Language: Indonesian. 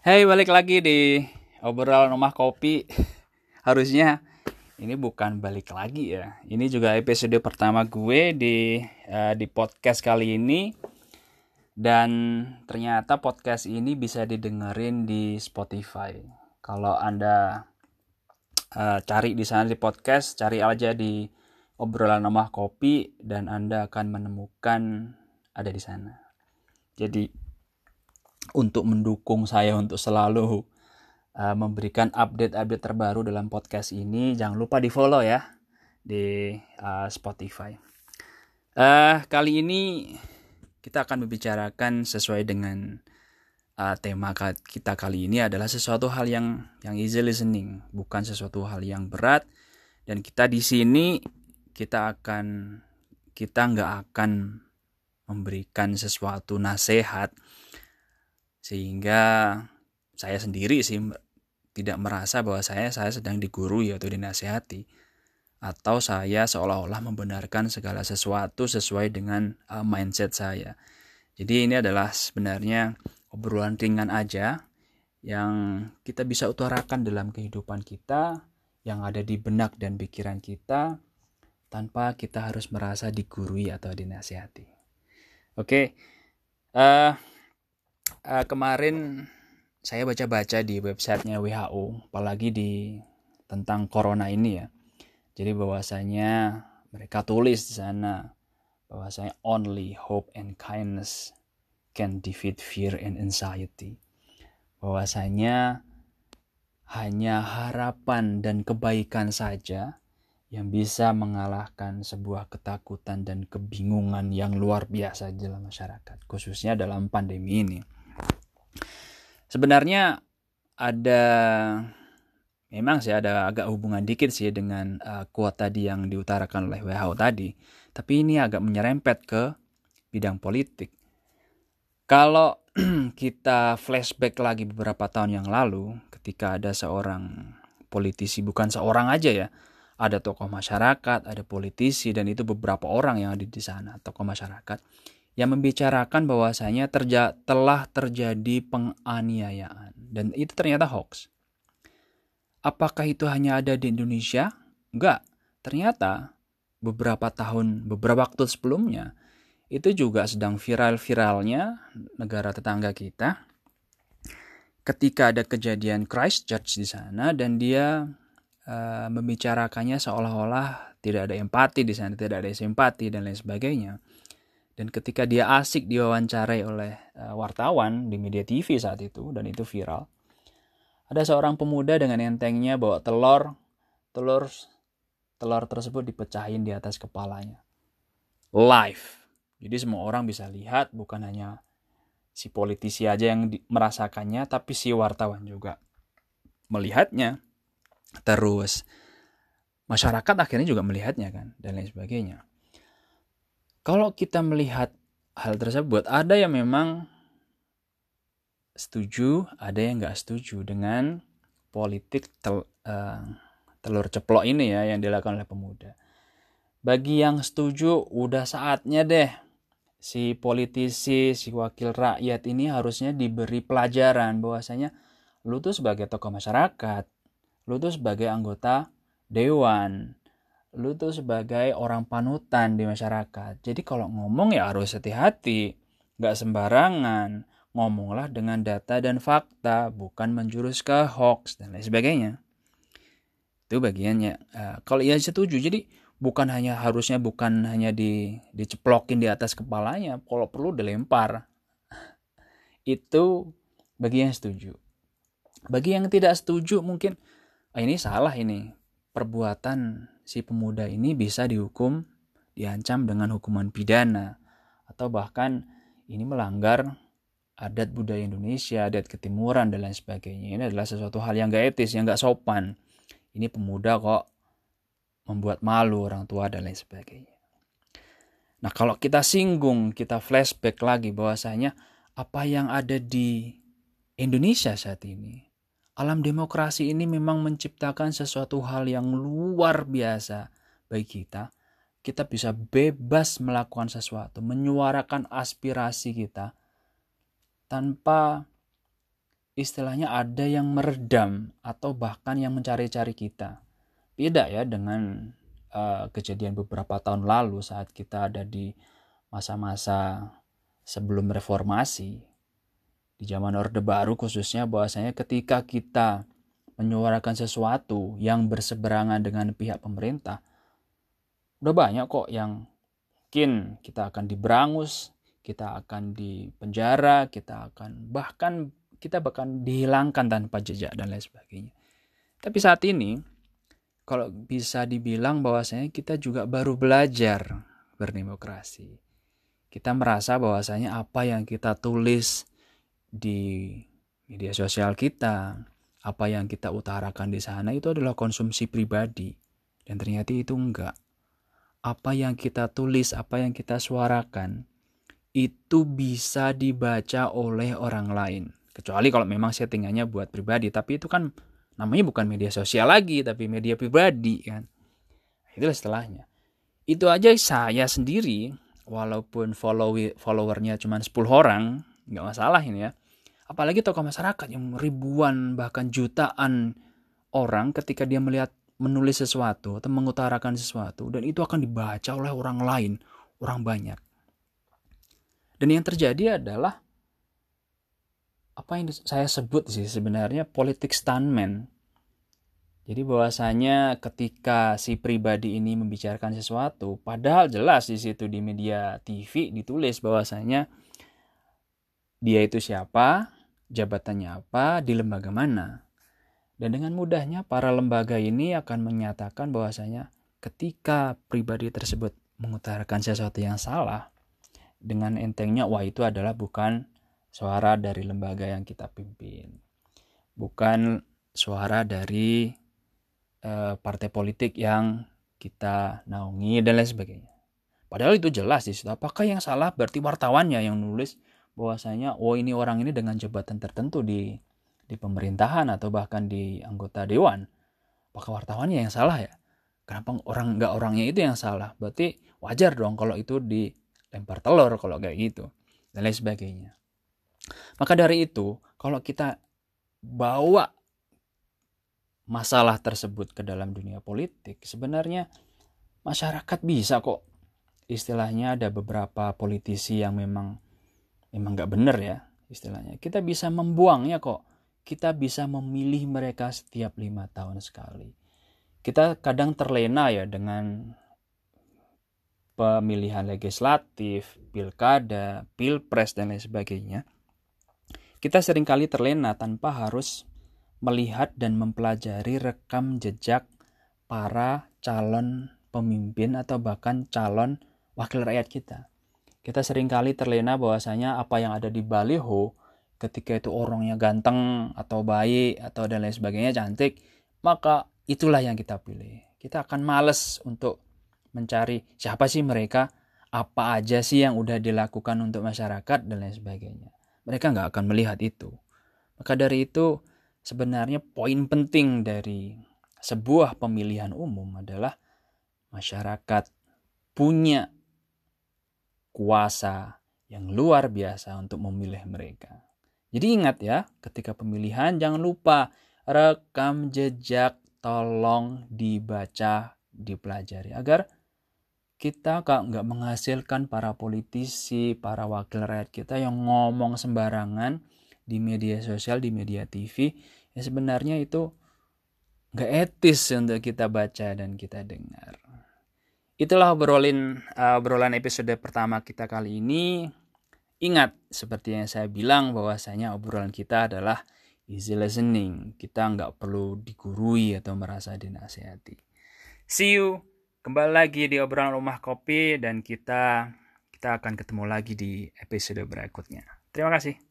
Hey, balik lagi di obrolan rumah kopi. Harusnya ini bukan balik lagi ya. Ini juga episode pertama gue di uh, di podcast kali ini. Dan ternyata podcast ini bisa didengerin di Spotify. Kalau Anda uh, cari di sana di podcast, cari aja di obrolan rumah kopi dan Anda akan menemukan ada di sana. Jadi untuk mendukung saya untuk selalu uh, memberikan update-update terbaru dalam podcast ini. Jangan lupa di follow ya di uh, Spotify. Uh, kali ini kita akan membicarakan sesuai dengan uh, tema kita kali ini adalah sesuatu hal yang yang easy listening, bukan sesuatu hal yang berat. Dan kita di sini kita akan kita nggak akan memberikan sesuatu nasihat sehingga saya sendiri sih tidak merasa bahwa saya saya sedang digurui atau dinasehati atau saya seolah-olah membenarkan segala sesuatu sesuai dengan uh, mindset saya. Jadi ini adalah sebenarnya obrolan ringan aja yang kita bisa utarakan dalam kehidupan kita yang ada di benak dan pikiran kita tanpa kita harus merasa digurui atau dinasihati. Oke, okay. uh, uh, kemarin saya baca-baca di websitenya WHO, apalagi di tentang corona ini ya. Jadi bahwasanya mereka tulis di sana bahwasanya only hope and kindness can defeat fear and anxiety. Bahwasanya hanya harapan dan kebaikan saja yang bisa mengalahkan sebuah ketakutan dan kebingungan yang luar biasa dalam masyarakat, khususnya dalam pandemi ini. Sebenarnya ada memang sih ada agak hubungan dikit sih dengan uh, kuat tadi yang diutarakan oleh WHO tadi, tapi ini agak menyerempet ke bidang politik. Kalau kita flashback lagi beberapa tahun yang lalu, ketika ada seorang politisi, bukan seorang aja ya, ada tokoh masyarakat, ada politisi, dan itu beberapa orang yang ada di sana, tokoh masyarakat yang membicarakan bahwasanya terja telah terjadi penganiayaan dan itu ternyata hoax. Apakah itu hanya ada di Indonesia? Enggak. Ternyata beberapa tahun, beberapa waktu sebelumnya itu juga sedang viral-viralnya negara tetangga kita ketika ada kejadian Christchurch di sana dan dia uh, membicarakannya seolah-olah tidak ada empati di sana, tidak ada simpati dan lain sebagainya. Dan ketika dia asik diwawancarai oleh uh, wartawan di media TV saat itu dan itu viral, ada seorang pemuda dengan entengnya bawa telur, telur telur tersebut dipecahin di atas kepalanya. Live. Jadi semua orang bisa lihat bukan hanya si politisi aja yang merasakannya tapi si wartawan juga melihatnya. Terus masyarakat akhirnya juga melihatnya kan dan lain sebagainya kalau kita melihat hal tersebut ada yang memang setuju ada yang nggak setuju dengan politik tel, uh, telur ceplok ini ya yang dilakukan oleh pemuda. Bagi yang setuju udah saatnya deh si politisi si wakil rakyat ini harusnya diberi pelajaran bahwasanya lu tuh sebagai tokoh masyarakat lu tuh sebagai anggota dewan lu tuh sebagai orang panutan di masyarakat. Jadi kalau ngomong ya harus hati-hati, nggak sembarangan. Ngomonglah dengan data dan fakta, bukan menjurus ke hoax dan lain sebagainya. Itu bagiannya. Uh, kalau ia setuju, jadi bukan hanya harusnya bukan hanya di diceplokin di atas kepalanya, kalau perlu dilempar. Itu bagi yang setuju. Bagi yang tidak setuju mungkin ah, ini salah ini perbuatan si pemuda ini bisa dihukum, diancam dengan hukuman pidana, atau bahkan ini melanggar adat budaya Indonesia, adat ketimuran, dan lain sebagainya. Ini adalah sesuatu hal yang gak etis, yang gak sopan. Ini pemuda kok membuat malu orang tua dan lain sebagainya. Nah kalau kita singgung, kita flashback lagi bahwasanya apa yang ada di Indonesia saat ini alam demokrasi ini memang menciptakan sesuatu hal yang luar biasa bagi kita. Kita bisa bebas melakukan sesuatu, menyuarakan aspirasi kita tanpa istilahnya ada yang meredam atau bahkan yang mencari-cari kita. Beda ya dengan uh, kejadian beberapa tahun lalu saat kita ada di masa-masa sebelum reformasi. Di zaman Orde Baru khususnya bahwasanya ketika kita menyuarakan sesuatu yang berseberangan dengan pihak pemerintah, udah banyak kok yang mungkin kita akan diberangus, kita akan dipenjara, kita akan bahkan kita bahkan dihilangkan tanpa jejak dan lain sebagainya. Tapi saat ini kalau bisa dibilang bahwasanya kita juga baru belajar berdemokrasi. Kita merasa bahwasanya apa yang kita tulis di media sosial kita, apa yang kita utarakan di sana itu adalah konsumsi pribadi. Dan ternyata itu enggak. Apa yang kita tulis apa yang kita suarakan itu bisa dibaca oleh orang lain. Kecuali kalau memang settingannya buat pribadi. Tapi itu kan namanya bukan media sosial lagi tapi media pribadi kan. Itulah setelahnya. Itu aja saya sendiri walaupun follow followernya cuma 10 orang nggak masalah ini ya apalagi tokoh masyarakat yang ribuan bahkan jutaan orang ketika dia melihat menulis sesuatu atau mengutarakan sesuatu dan itu akan dibaca oleh orang lain, orang banyak. Dan yang terjadi adalah apa yang saya sebut sih sebenarnya politik stuntman. Jadi bahwasanya ketika si pribadi ini membicarakan sesuatu, padahal jelas di situ di media TV ditulis bahwasanya dia itu siapa, jabatannya apa, di lembaga mana. Dan dengan mudahnya para lembaga ini akan menyatakan bahwasanya ketika pribadi tersebut mengutarakan sesuatu yang salah, dengan entengnya wah itu adalah bukan suara dari lembaga yang kita pimpin. Bukan suara dari uh, partai politik yang kita naungi dan lain sebagainya. Padahal itu jelas di situ. Apakah yang salah berarti wartawannya yang nulis bahwasanya oh ini orang ini dengan jabatan tertentu di di pemerintahan atau bahkan di anggota dewan. Apakah wartawannya yang salah ya? Kenapa orang nggak orangnya itu yang salah? Berarti wajar dong kalau itu dilempar telur kalau kayak gitu dan lain sebagainya. Maka dari itu kalau kita bawa masalah tersebut ke dalam dunia politik sebenarnya masyarakat bisa kok. Istilahnya ada beberapa politisi yang memang memang nggak bener ya istilahnya. Kita bisa membuangnya kok. Kita bisa memilih mereka setiap lima tahun sekali. Kita kadang terlena ya dengan pemilihan legislatif, pilkada, pilpres dan lain sebagainya. Kita sering kali terlena tanpa harus melihat dan mempelajari rekam jejak para calon pemimpin atau bahkan calon wakil rakyat kita kita sering kali terlena bahwasanya apa yang ada di baliho ketika itu orangnya ganteng atau baik atau dan lain sebagainya cantik maka itulah yang kita pilih. Kita akan males untuk mencari siapa sih mereka apa aja sih yang udah dilakukan untuk masyarakat dan lain sebagainya. Mereka nggak akan melihat itu. Maka dari itu sebenarnya poin penting dari sebuah pemilihan umum adalah masyarakat punya kuasa yang luar biasa untuk memilih mereka. Jadi ingat ya, ketika pemilihan jangan lupa rekam jejak tolong dibaca, dipelajari agar kita nggak menghasilkan para politisi, para wakil rakyat kita yang ngomong sembarangan di media sosial, di media TV, ya sebenarnya itu nggak etis untuk kita baca dan kita dengar. Itulah obrolan uh, obrolan episode pertama kita kali ini. Ingat seperti yang saya bilang bahwasanya obrolan kita adalah easy listening. Kita nggak perlu digurui atau merasa dinasehati. See you kembali lagi di obrolan rumah kopi dan kita kita akan ketemu lagi di episode berikutnya. Terima kasih.